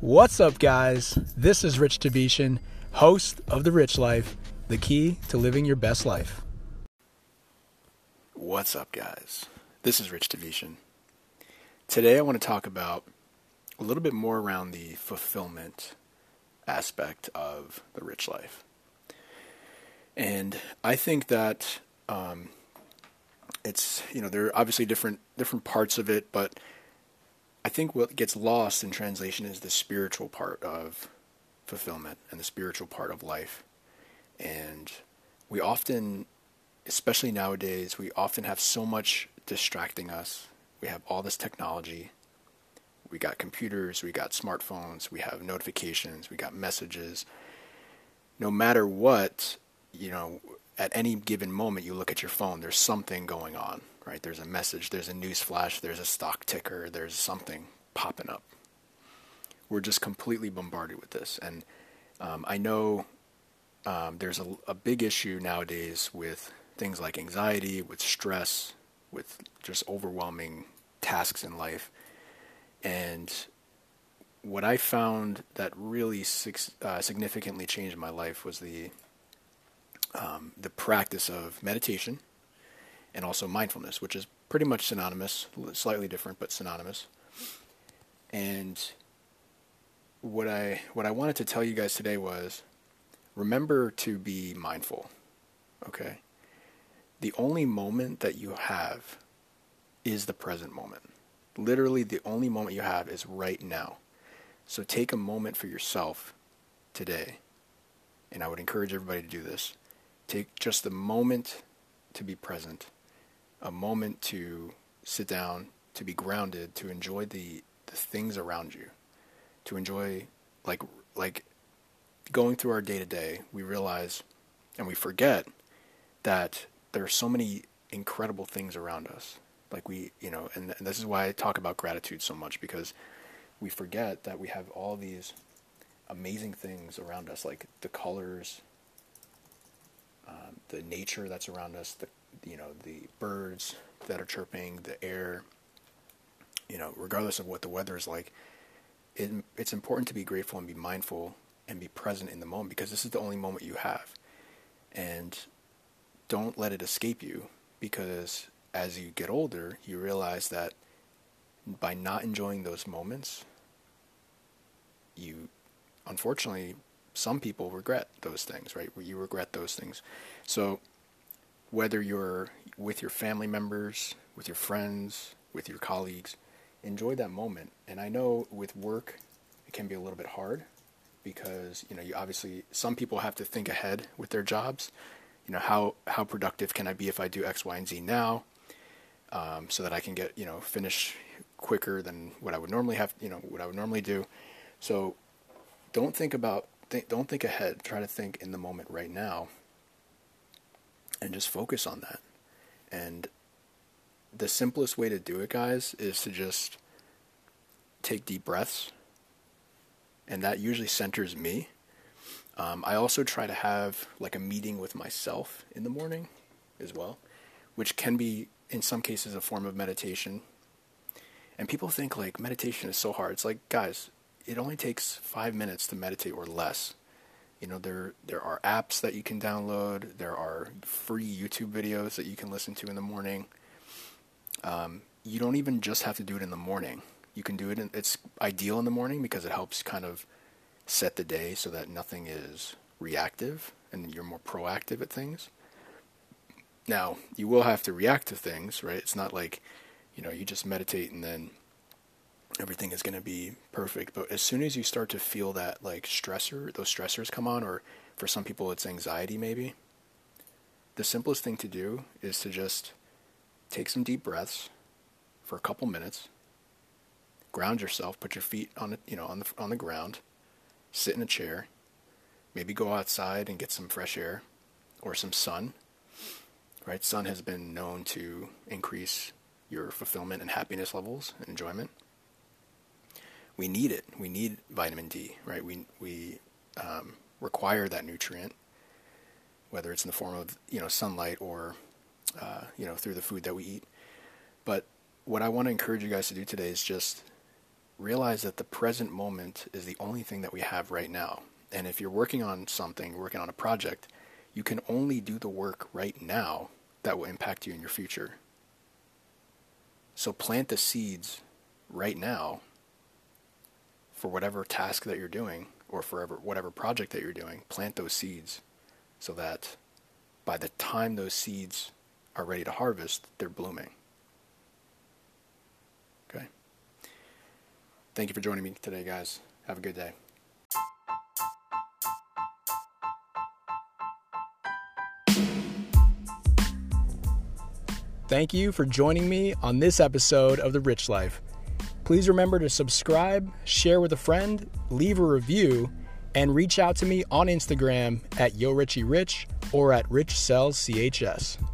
What's up, guys? This is Rich Tabishan, host of The Rich Life, the key to living your best life. What's up, guys? This is Rich Tabishan. Today, I want to talk about a little bit more around the fulfillment aspect of the rich life. And I think that um, it's you know there are obviously different different parts of it, but I think what gets lost in translation is the spiritual part of fulfillment and the spiritual part of life. And we often, especially nowadays, we often have so much distracting us. We have all this technology. We got computers, we got smartphones, we have notifications, we got messages. No matter what, you know, at any given moment you look at your phone, there's something going on, right? There's a message, there's a news flash, there's a stock ticker, there's something popping up. We're just completely bombarded with this. And um, I know um, there's a, a big issue nowadays with things like anxiety, with stress, with just overwhelming tasks in life. And what I found that really uh, significantly changed my life was the um, the practice of meditation and also mindfulness, which is pretty much synonymous, slightly different, but synonymous. And what I what I wanted to tell you guys today was remember to be mindful. Okay? The only moment that you have is the present moment. Literally the only moment you have is right now. So take a moment for yourself today. And I would encourage everybody to do this Take just a moment to be present, a moment to sit down, to be grounded, to enjoy the, the things around you, to enjoy like like going through our day to day, we realize and we forget that there are so many incredible things around us. Like we, you know, and, and this is why I talk about gratitude so much because we forget that we have all these amazing things around us, like the colors, um, the nature that's around us, the you know the birds that are chirping, the air. You know, regardless of what the weather is like, it, it's important to be grateful and be mindful and be present in the moment because this is the only moment you have, and don't let it escape you because as you get older, you realize that by not enjoying those moments, you unfortunately some people regret those things, right? You regret those things. So whether you're with your family members, with your friends, with your colleagues, enjoy that moment. And I know with work, it can be a little bit hard because you know you obviously some people have to think ahead with their jobs. You know how how productive can I be if I do X, Y, and Z now, um, so that I can get you know finish quicker than what I would normally have you know what I would normally do. So don't think about think, don't think ahead. Try to think in the moment right now, and just focus on that. And the simplest way to do it, guys, is to just take deep breaths, and that usually centers me. Um, I also try to have like a meeting with myself in the morning as well, which can be in some cases a form of meditation. And people think like meditation is so hard. It's like, guys, it only takes five minutes to meditate or less. You know, there there are apps that you can download. There are free YouTube videos that you can listen to in the morning. Um, you don't even just have to do it in the morning. You can do it. In, it's ideal in the morning because it helps kind of set the day so that nothing is reactive and you're more proactive at things. Now, you will have to react to things, right? It's not like, you know, you just meditate and then everything is going to be perfect. But as soon as you start to feel that like stressor, those stressors come on, or for some people it's anxiety maybe, the simplest thing to do is to just take some deep breaths for a couple minutes, ground yourself, put your feet on the, you know, on the on the ground, sit in a chair, maybe go outside and get some fresh air or some sun. Right? Sun has been known to increase your fulfillment and happiness levels and enjoyment we need it. We need vitamin D, right? We we um, require that nutrient, whether it's in the form of you know sunlight or uh, you know through the food that we eat. But what I want to encourage you guys to do today is just realize that the present moment is the only thing that we have right now. And if you're working on something, working on a project, you can only do the work right now that will impact you in your future. So plant the seeds right now for whatever task that you're doing or for whatever project that you're doing. Plant those seeds so that by the time those seeds are ready to harvest, they're blooming. Okay. Thank you for joining me today, guys. Have a good day. Thank you for joining me on this episode of The Rich Life. Please remember to subscribe, share with a friend, leave a review, and reach out to me on Instagram at YoRichieRich or at RichSellsCHS.